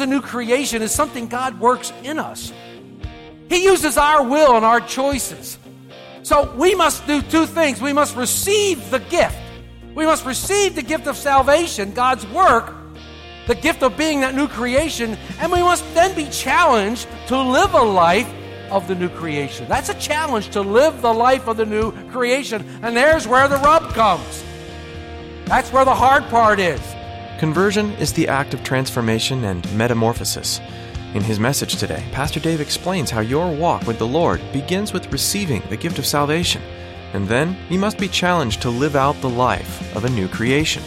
As a new creation is something God works in us. He uses our will and our choices. So we must do two things. We must receive the gift. We must receive the gift of salvation, God's work, the gift of being that new creation, and we must then be challenged to live a life of the new creation. That's a challenge to live the life of the new creation. And there's where the rub comes. That's where the hard part is. Conversion is the act of transformation and metamorphosis. In his message today, Pastor Dave explains how your walk with the Lord begins with receiving the gift of salvation, and then you must be challenged to live out the life of a new creation.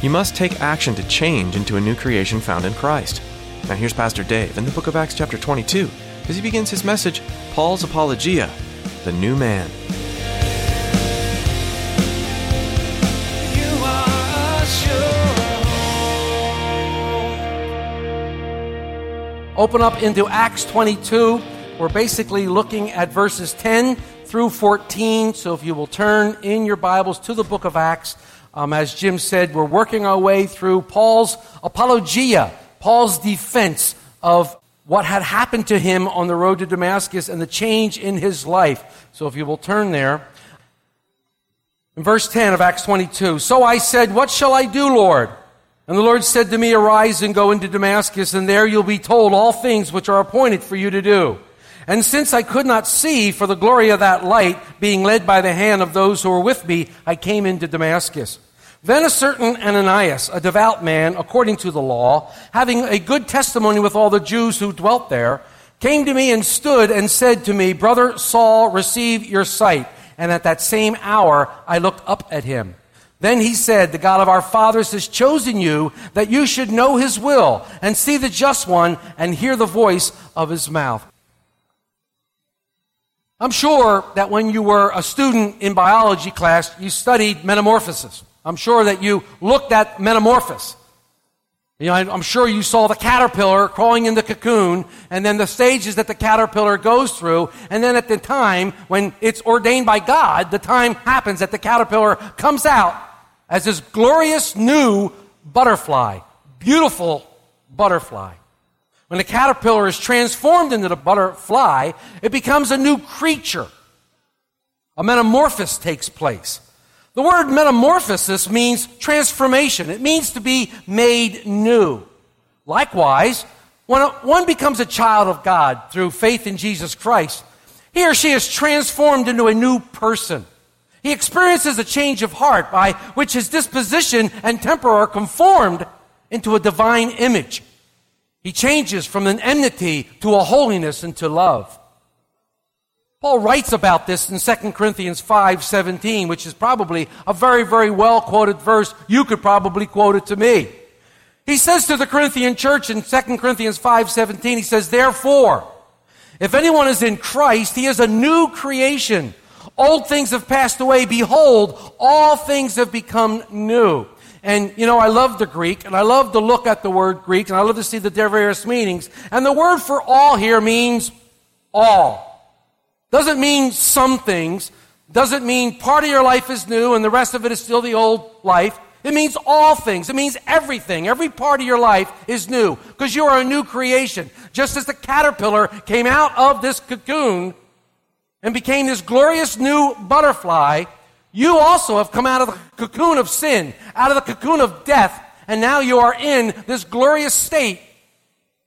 You must take action to change into a new creation found in Christ. Now here's Pastor Dave in the book of Acts chapter 22 as he begins his message, Paul's Apologia, the new man. You are a open up into Acts 22. We're basically looking at verses 10 through 14. So if you will turn in your Bibles to the book of Acts, um, as Jim said, we're working our way through Paul's apologia, Paul's defense of what had happened to him on the road to Damascus and the change in his life. So if you will turn there. In verse 10 of Acts 22, So I said, What shall I do, Lord? And the Lord said to me, Arise and go into Damascus, and there you'll be told all things which are appointed for you to do. And since I could not see for the glory of that light, being led by the hand of those who were with me, I came into Damascus. Then a certain Ananias, a devout man according to the law, having a good testimony with all the Jews who dwelt there, came to me and stood and said to me, Brother Saul, receive your sight. And at that same hour I looked up at him. Then he said, The God of our fathers has chosen you that you should know his will and see the just one and hear the voice of his mouth. I'm sure that when you were a student in biology class, you studied metamorphosis. I'm sure that you looked at metamorphosis. You know, I'm sure you saw the caterpillar crawling in the cocoon, and then the stages that the caterpillar goes through, and then at the time when it's ordained by God, the time happens that the caterpillar comes out as this glorious new butterfly, beautiful butterfly. When the caterpillar is transformed into the butterfly, it becomes a new creature. A metamorphosis takes place. The word metamorphosis means transformation. It means to be made new. Likewise, when one becomes a child of God through faith in Jesus Christ, he or she is transformed into a new person. He experiences a change of heart by which his disposition and temper are conformed into a divine image. He changes from an enmity to a holiness and to love. Paul writes about this in 2 Corinthians 5:17, which is probably a very very well quoted verse. You could probably quote it to me. He says to the Corinthian church in 2 Corinthians 5:17, he says, "Therefore, if anyone is in Christ, he is a new creation. Old things have passed away. Behold, all things have become new." And, you know, I love the Greek, and I love to look at the word Greek, and I love to see the various meanings. And the word for all here means all. Doesn't mean some things. Doesn't mean part of your life is new and the rest of it is still the old life. It means all things. It means everything. Every part of your life is new because you are a new creation. Just as the caterpillar came out of this cocoon and became this glorious new butterfly, you also have come out of the cocoon of sin, out of the cocoon of death, and now you are in this glorious state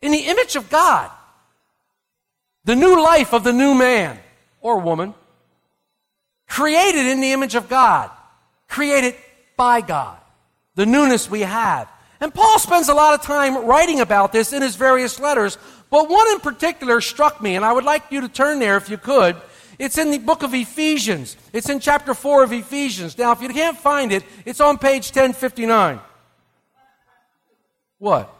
in the image of God. The new life of the new man or woman, created in the image of God, created by God, the newness we have. And Paul spends a lot of time writing about this in his various letters, but one in particular struck me, and I would like you to turn there if you could, It's in the book of Ephesians. It's in chapter 4 of Ephesians. Now, if you can't find it, it's on page 1059. What?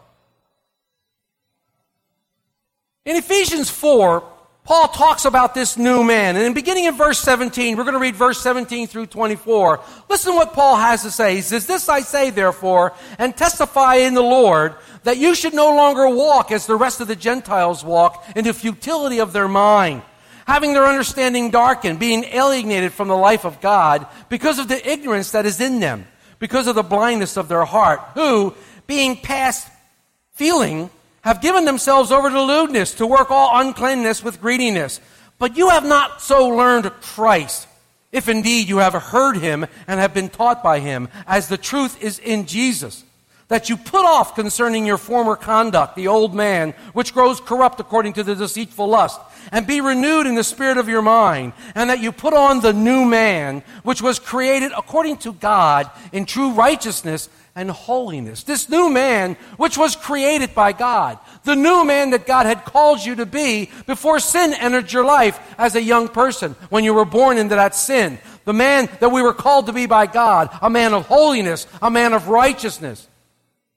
In Ephesians 4, Paul talks about this new man. And in beginning in verse 17, we're going to read verse 17 through 24. Listen to what Paul has to say. He says, This I say, therefore, and testify in the Lord, that you should no longer walk as the rest of the Gentiles walk in the futility of their mind, having their understanding darkened, being alienated from the life of God because of the ignorance that is in them, because of the blindness of their heart, who, being past feeling, have given themselves over to lewdness, to work all uncleanness with greediness. But you have not so learned Christ, if indeed you have heard him and have been taught by him, as the truth is in Jesus. That you put off concerning your former conduct the old man, which grows corrupt according to the deceitful lust, and be renewed in the spirit of your mind, and that you put on the new man, which was created according to God in true righteousness and holiness. This new man, which was created by God. The new man that God had called you to be before sin entered your life as a young person, when you were born into that sin. The man that we were called to be by God, a man of holiness, a man of righteousness.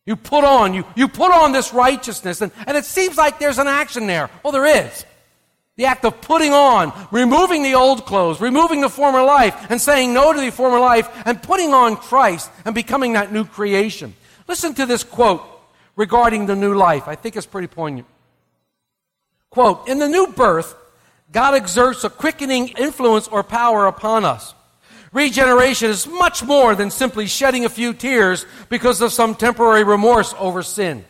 You put on, you, you put on this righteousness, and, and it seems like there's an action there. Well, there is. The act of putting on, removing the old clothes, removing the former life, and saying no to the former life, and putting on Christ and becoming that new creation. Listen to this quote regarding the new life. I think it's pretty poignant. Quote, in the new birth, God exerts a quickening influence or power upon us. Regeneration is much more than simply shedding a few tears because of some temporary remorse over sin.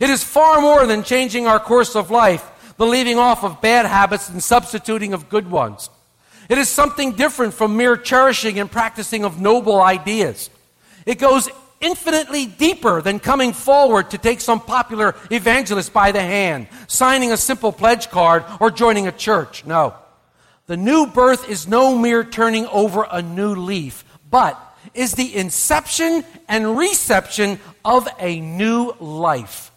It is far more than changing our course of life the leaving off of bad habits and substituting of good ones. It is something different from mere cherishing and practicing of noble ideas. It goes infinitely deeper than coming forward to take some popular evangelist by the hand, signing a simple pledge card, or joining a church. No. The new birth is no mere turning over a new leaf, but is the inception and reception of a new life.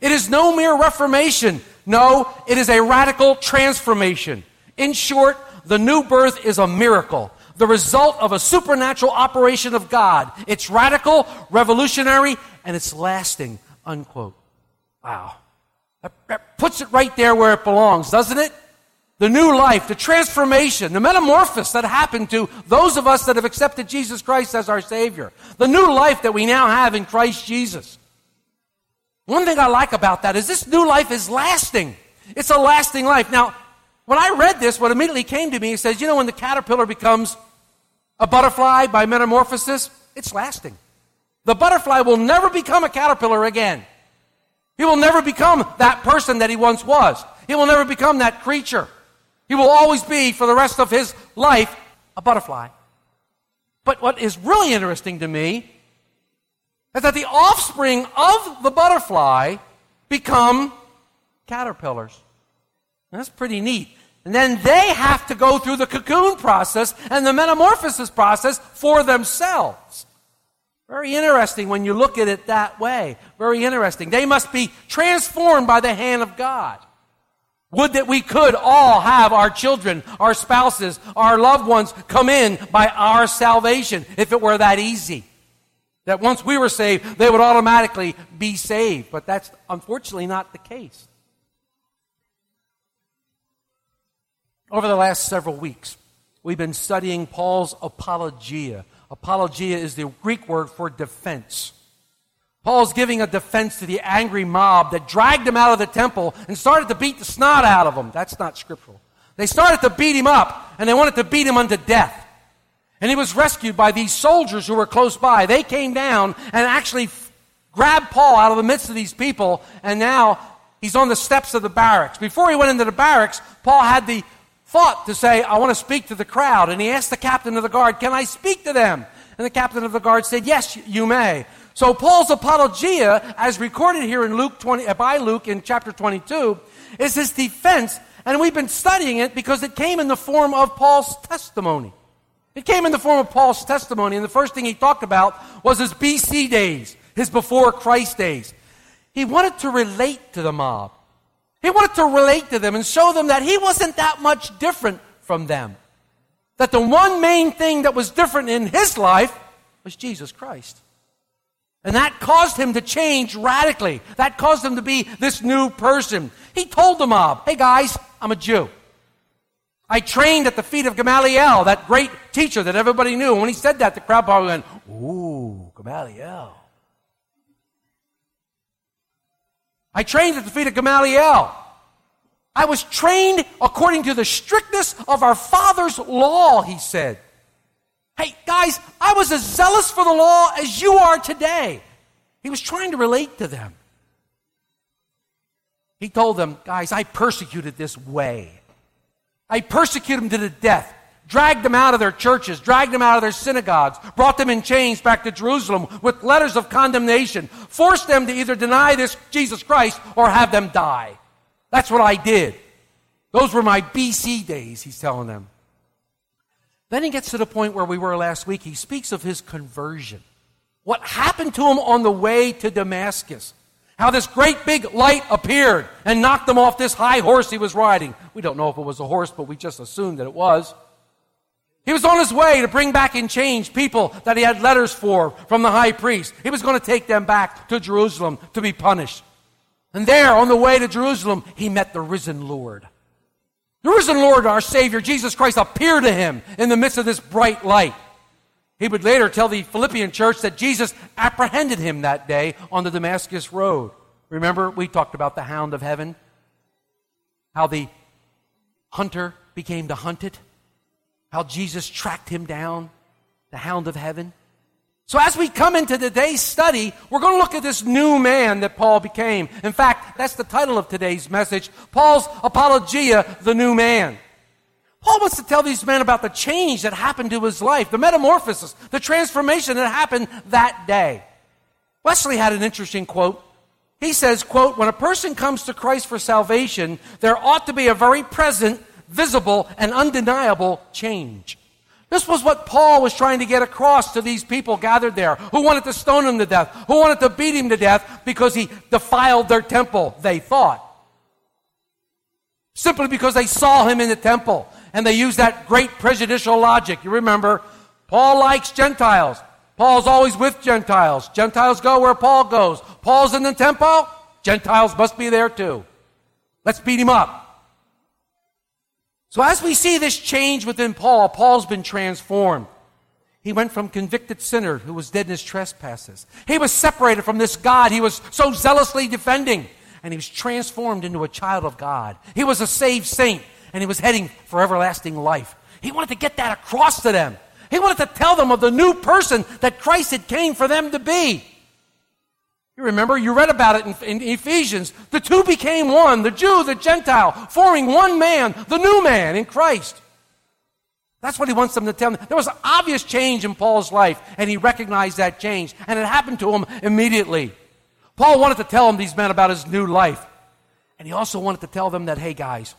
It is no mere reformation. No, it is a radical transformation. In short, the new birth is a miracle, the result of a supernatural operation of God. It's radical, revolutionary, and it's lasting. Unquote. Wow. That, that puts it right there where it belongs, doesn't it? The new life, the transformation, the metamorphosis that happened to those of us that have accepted Jesus Christ as our Savior. The new life that we now have in Christ Jesus. One thing I like about that is this new life is lasting. It's a lasting life. Now, when I read this, what immediately came to me says, you know, when the caterpillar becomes a butterfly by metamorphosis, it's lasting. The butterfly will never become a caterpillar again. He will never become that person that he once was. He will never become that creature. He will always be, for the rest of his life, a butterfly. But what is really interesting to me is that the offspring of the butterfly become caterpillars. That's pretty neat. And then they have to go through the cocoon process and the metamorphosis process for themselves. Very interesting when you look at it that way. Very interesting. They must be transformed by the hand of God. Would that we could all have our children, our spouses, our loved ones come in by our salvation if it were that easy. That once we were saved, they would automatically be saved. But that's unfortunately not the case. Over the last several weeks, we've been studying Paul's apologia. Apologia is the Greek word for defense. Paul's giving a defense to the angry mob that dragged him out of the temple and started to beat the snot out of him. That's not scriptural. They started to beat him up and they wanted to beat him unto death. And he was rescued by these soldiers who were close by. They came down and actually grabbed Paul out of the midst of these people, and now he's on the steps of the barracks. Before he went into the barracks, Paul had the thought to say, I want to speak to the crowd. And he asked the captain of the guard, Can I speak to them? And the captain of the guard said, Yes, you may. So Paul's apologia, as recorded here in Luke 20, uh, by Luke in chapter 22, is his defense. And we've been studying it because it came in the form of Paul's testimony. It came in the form of Paul's testimony, and the first thing he talked about was his BC days, his before Christ days. He wanted to relate to the mob. He wanted to relate to them and show them that he wasn't that much different from them. That the one main thing that was different in his life was Jesus Christ. And that caused him to change radically. That caused him to be this new person. He told the mob, hey guys, I'm a Jew. I trained at the feet of Gamaliel, that great teacher that everybody knew. And when he said that, the crowd probably went, ooh, Gamaliel. I trained at the feet of Gamaliel. I was trained according to the strictness of our father's law, he said. Hey, guys, I was as zealous for the law as you are today. He was trying to relate to them. He told them, guys, I persecuted this way. I persecuted them to the death, dragged them out of their churches, dragged them out of their synagogues, brought them in chains back to Jerusalem with letters of condemnation, forced them to either deny this Jesus Christ or have them die. That's what I did. Those were my BC days, he's telling them. Then he gets to the point where we were last week. He speaks of his conversion. What happened to him on the way to Damascus. How this great big light appeared and knocked him off this high horse he was riding. We don't know if it was a horse, but we just assumed that it was. He was on his way to bring back in change people that he had letters for from the high priest. He was going to take them back to Jerusalem to be punished. And there, on the way to Jerusalem, he met the risen Lord. The risen Lord, our Savior, Jesus Christ, appeared to him in the midst of this bright light. He would later tell the Philippian church that Jesus apprehended him that day on the Damascus road. Remember, we talked about the hound of heaven? How the hunter became the hunted? How Jesus tracked him down, the hound of heaven? So as we come into today's study, we're going to look at this new man that Paul became. In fact, that's the title of today's message. Paul's Apologia, the new man. Paul wants to tell these men about the change that happened to his life, the metamorphosis, the transformation that happened that day. Wesley had an interesting quote. He says, quote, when a person comes to Christ for salvation, there ought to be a very present, visible, and undeniable change. This was what Paul was trying to get across to these people gathered there who wanted to stone him to death, who wanted to beat him to death because he defiled their temple, they thought. Simply because they saw him in the temple and they use that great prejudicial logic. You remember, Paul likes Gentiles. Paul's always with Gentiles. Gentiles go where Paul goes. Paul's in the temple, Gentiles must be there too. Let's beat him up. So as we see this change within Paul, Paul's been transformed. He went from convicted sinner who was dead in his trespasses. He was separated from this God he was so zealously defending, and he was transformed into a child of God. He was a saved saint, and he was heading for everlasting life. He wanted to get that across to them. He wanted to tell them of the new person that Christ had came for them to be. You remember, you read about it in, in, Ephesians. The two became one, the Jew, the Gentile, forming one man, the new man in Christ. That's what he wants them to tell them. There was an obvious change in Paul's life, and he recognized that change, and it happened to him immediately. Paul wanted to tell them, these men, about his new life. And he also wanted to tell them that, hey, guys,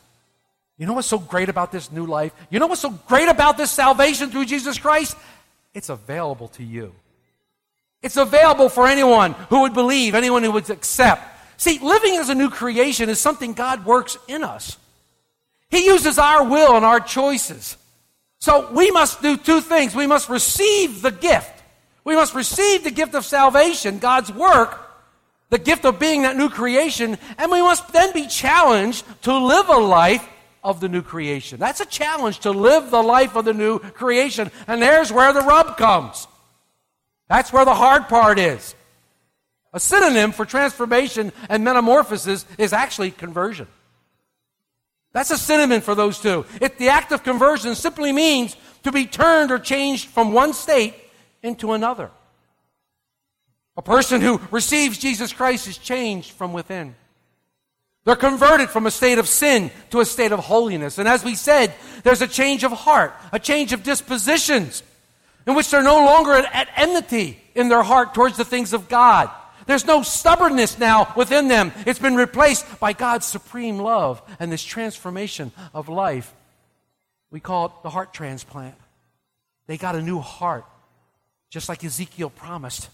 you know what's so great about this new life? You know what's so great about this salvation through Jesus Christ? It's available to you. It's available for anyone who would believe, anyone who would accept. See, living as a new creation is something God works in us. He uses our will and our choices. So we must do two things. We must receive the gift. We must receive the gift of salvation, God's work, the gift of being that new creation, and we must then be challenged to live a life of the new creation. That's a challenge to live the life of the new creation. And there's where the rub comes. That's where the hard part is. A synonym for transformation and metamorphosis is actually conversion. That's a synonym for those two. It, the act of conversion simply means to be turned or changed from one state into another. A person who receives Jesus Christ is changed from within. They're converted from a state of sin to a state of holiness. And as we said, there's a change of heart, a change of dispositions in which they're no longer at, at enmity in their heart towards the things of God. There's no stubbornness now within them. It's been replaced by God's supreme love and this transformation of life. We call it the heart transplant. They got a new heart, just like Ezekiel promised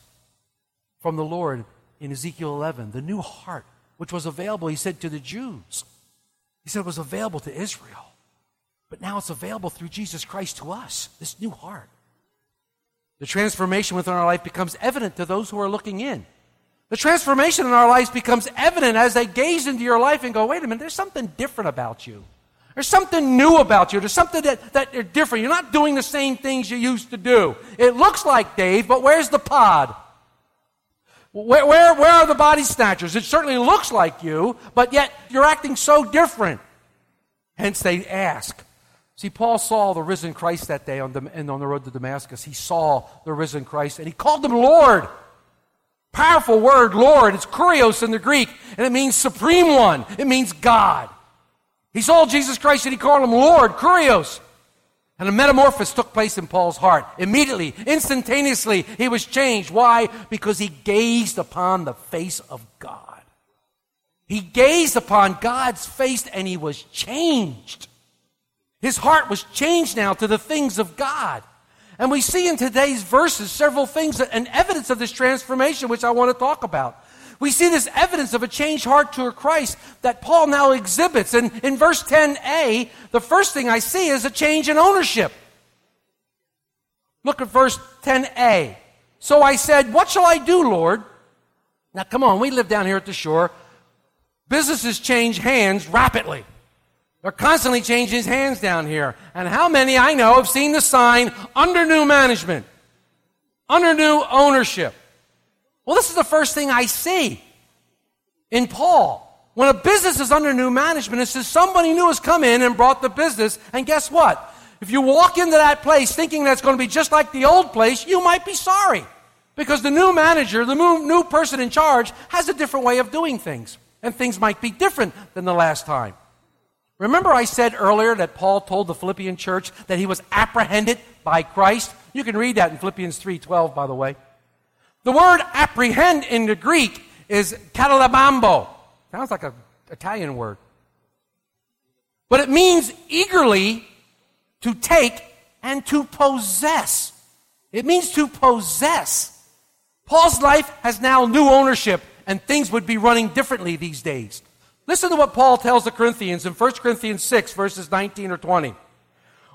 from the Lord in Ezekiel 11. The new heart, which was available, he said, to the Jews. He said it was available to Israel. But now it's available through Jesus Christ to us, this new heart. The transformation within our life becomes evident to those who are looking in. The transformation in our lives becomes evident as they gaze into your life and go, wait a minute, there's something different about you. There's something new about you. There's something that, that are different. You're not doing the same things you used to do. It looks like Dave, but where's the pod? Where, where, where are the body snatchers? It certainly looks like you, but yet you're acting so different. Hence they ask. See, Paul saw the risen Christ that day on the, and on the road to Damascus. He saw the risen Christ and he called him Lord. Powerful word, Lord. It's kurios in the Greek, and it means supreme one. It means God. He saw Jesus Christ and he called him Lord, kurios. And a metamorphosis took place in Paul's heart. Immediately, instantaneously, he was changed. Why? Because he gazed upon the face of God. He gazed upon God's face and he was changed. His heart was changed now to the things of God. And we see in today's verses several things and evidence of this transformation, which I want to talk about. We see this evidence of a changed heart toward Christ that Paul now exhibits. And in verse 10a, the first thing I see is a change in ownership. Look at verse 10a. So I said, What shall I do, Lord? Now, come on, we live down here at the shore. Businesses change hands rapidly. They're constantly changing hands down here. And how many I know have seen the sign under new management, under new ownership? Well, this is the first thing I see in Paul. When a business is under new management, it says somebody new has come in and brought the business. And guess what? If you walk into that place thinking that's going to be just like the old place, you might be sorry. Because the new manager, the new, person in charge, has a different way of doing things. And things might be different than the last time. Remember, I said earlier that Paul told the Philippian church that he was apprehended by Christ? You can read that in Philippians 3:12, by the way. The word apprehend in the Greek is catalabambo. Sounds like an Italian word. But it means eagerly to take and to possess. It means to possess. Paul's life has now new ownership, and things would be running differently these days. Listen to what Paul tells the Corinthians in 1 Corinthians 6, verses 19 or 20.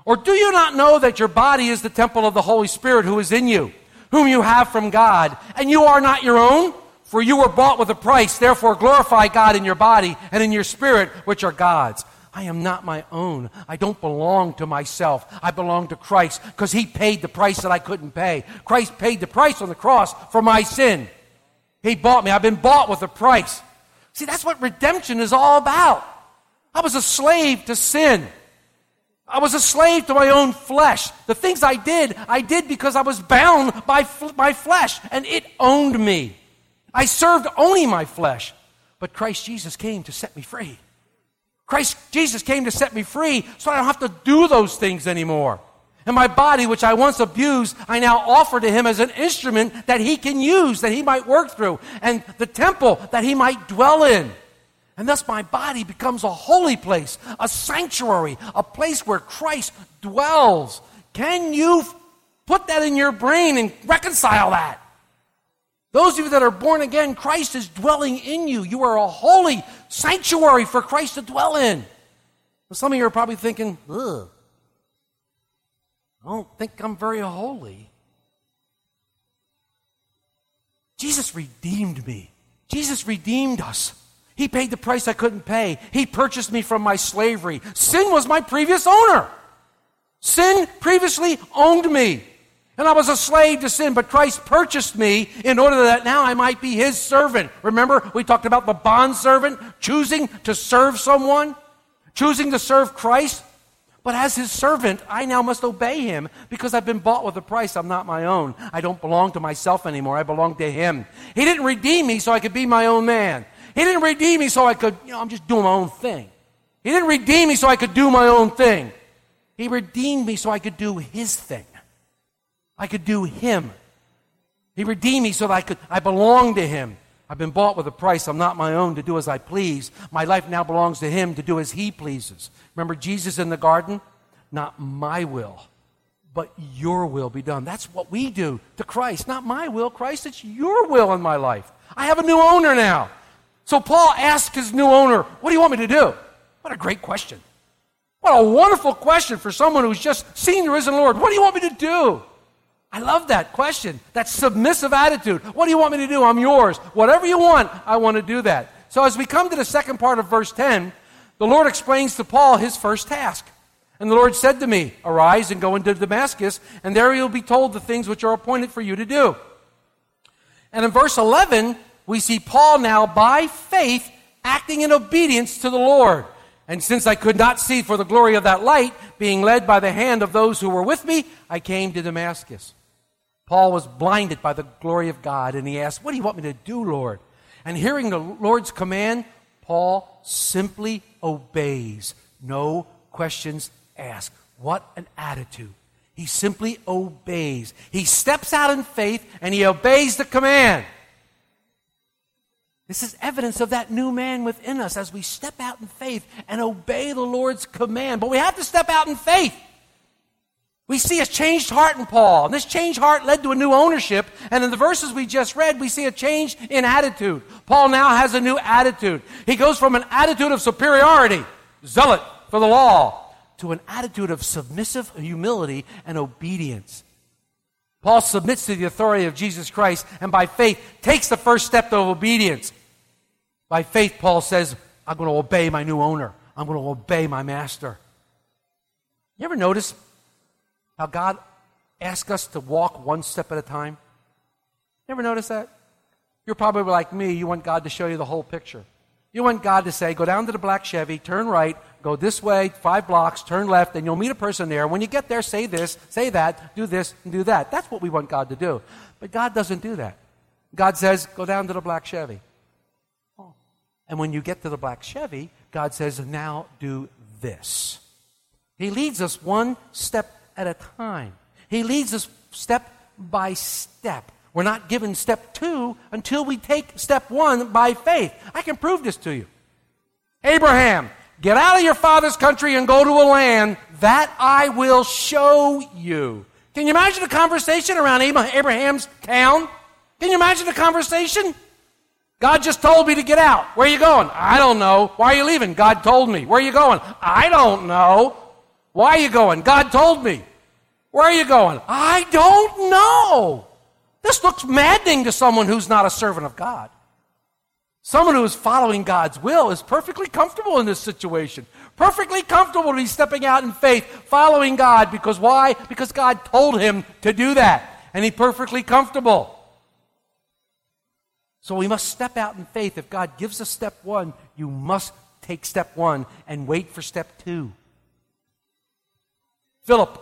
Or do you not know that your body is the temple of the Holy Spirit who is in you? Whom you have from God, and you are not your own, for you were bought with a price. Therefore, glorify God in your body and in your spirit, which are God's. I am not my own. I don't belong to myself. I belong to Christ because He paid the price that I couldn't pay. Christ paid the price on the cross for my sin. He bought me. I've been bought with a price. See, that's what redemption is all about. I was a slave to sin. I was a slave to my own flesh. The things I did, I did because I was bound by my flesh, and it owned me. I served only my flesh. But Christ Jesus came to set me free. Christ Jesus came to set me free so I don't have to do those things anymore. And my body, which I once abused, I now offer to him as an instrument that he can use, that he might work through, and the temple that he might dwell in. And thus my body becomes a holy place, a sanctuary, a place where Christ dwells. Can you put that in your brain and reconcile that? Those of you that are born again, Christ is dwelling in you. You are a holy sanctuary for Christ to dwell in. Well, some of you are probably thinking, ugh, I don't think I'm very holy. Jesus redeemed me. Jesus redeemed us. He paid the price I couldn't pay. He purchased me from my slavery. Sin was my previous owner. Sin previously owned me. And I was a slave to sin, but Christ purchased me in order that now I might be his servant. Remember, we talked about the bond servant choosing to serve someone, choosing to serve Christ. But as his servant, I now must obey him because I've been bought with a price. I'm not my own. I don't belong to myself anymore. I belong to him. He didn't redeem me so I could be my own man. He didn't redeem me so I could, you know, I'm just doing my own thing. He didn't redeem me so I could do my own thing. He redeemed me so I could do his thing. I could do him. He redeemed me so that I could, I belong to him. I've been bought with a price. I'm not my own to do as I please. My life now belongs to him to do as he pleases. Remember Jesus in the garden? Not my will, but your will be done. That's what we do to Christ. Not my will, Christ. It's your will in my life. I have a new owner now. So Paul asked his new owner, What do you want me to do? What a great question. What a wonderful question for someone who's just seen the risen Lord. What do you want me to do? I love that question, that submissive attitude. What do you want me to do? I'm yours. Whatever you want, I want to do that. So as we come to the second part of verse 10, the Lord explains to Paul his first task. And the Lord said to me, Arise and go into Damascus, and there you'll be told the things which are appointed for you to do. And in verse 11, we see Paul now, by faith, acting in obedience to the Lord. And since I could not see for the glory of that light, being led by the hand of those who were with me, I came to Damascus. Paul was blinded by the glory of God, and he asked, What do you want me to do, Lord? And hearing the Lord's command, Paul simply obeys. No questions asked. What an attitude. He simply obeys. He steps out in faith and he obeys the command. This is evidence of that new man within us as we step out in faith and obey the Lord's command. But we have to step out in faith. We see a changed heart in Paul. And this changed heart led to a new ownership. And in the verses we just read, we see a change in attitude. Paul now has a new attitude. He goes from an attitude of superiority, zealot for the law, to an attitude of submissive humility and obedience. Paul submits to the authority of Jesus Christ and by faith takes the first step of obedience. By faith, Paul says, I'm going to obey my new owner. I'm going to obey my master. You ever notice how God asks us to walk one step at a time? You ever notice that? You're probably like me, you want God to show you the whole picture. You want God to say, go down to the black Chevy, turn right, go this way, five blocks, turn left, and you'll meet a person there. When you get there, say this, say that, do this, and do that. That's what we want God to do. But God doesn't do that. God says, go down to the black Chevy. Oh. And when you get to the black Chevy, God says, now do this. He leads us one step at a time. He leads us step by step. We're not given step two until we take step one by faith. I can prove this to you. Abraham, get out of your father's country and go to a land that I will show you. Can you imagine the conversation around Abraham's town? Can you imagine the conversation? God just told me to get out. Where are you going? I don't know. Why are you leaving? God told me. Where are you going? I don't know. Why are you going? God told me. Where are you going? I don't know. This looks maddening to someone who's not a servant of God. Someone who is following God's will is perfectly comfortable in this situation. Perfectly comfortable to be stepping out in faith, following God. Because why? Because God told him to do that. And he's perfectly comfortable. So we must step out in faith. If God gives us step one, you must take step one and wait for step two. Philip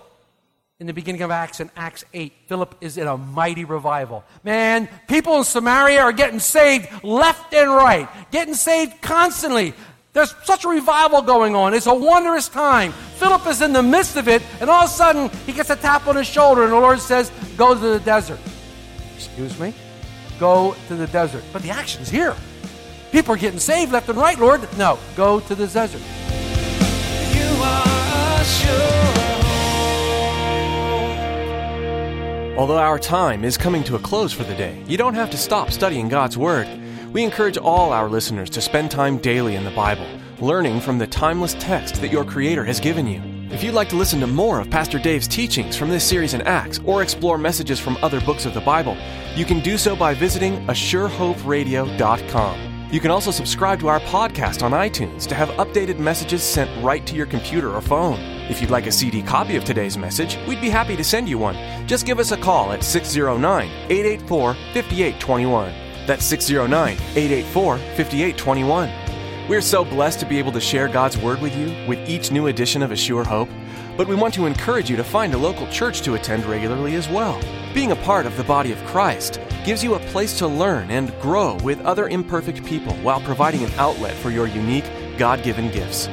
in the beginning of Acts in Acts 8. Philip is in a mighty revival. Man, people in Samaria are getting saved left and right, getting saved constantly. There's such a revival going on. It's a wondrous time. Philip is in the midst of it, and all of a sudden he gets a tap on his shoulder, and the Lord says, Go to the desert. Excuse me? Go to the desert. But the action's here. People are getting saved left and right, Lord. No, go to the desert. You are a Although our time is coming to a close for the day, you don't have to stop studying God's Word. We encourage all our listeners to spend time daily in the Bible, learning from the timeless text that your Creator has given you. If you'd like to listen to more of Pastor Dave's teachings from this series in Acts or explore messages from other books of the Bible, you can do so by visiting ASureHopeRadio.com. You can also subscribe to our podcast on iTunes to have updated messages sent right to your computer or phone. If you'd like a CD copy of today's message, we'd be happy to send you one. Just give us a call at 609 884 5821. That's 609 884 5821. We're so blessed to be able to share God's Word with you with each new edition of A Sure Hope, but we want to encourage you to find a local church to attend regularly as well. Being a part of the body of Christ gives you a place to learn and grow with other imperfect people while providing an outlet for your unique, God given gifts.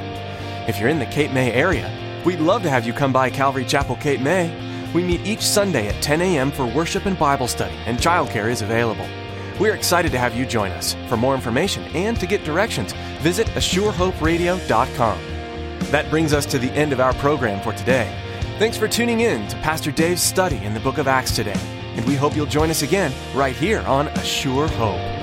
If you're in the Cape May area, we'd love to have you come by Calvary Chapel, Cape May. We meet each Sunday at 10 a.m. for worship and Bible study, and childcare is available. We're excited to have you join us. For more information and to get directions, visit ASureHopeRadio.com. That brings us to the end of our program for today. Thanks for tuning in to Pastor Dave's study in the book of Acts today, and we hope you'll join us again right here on A Sure Hope.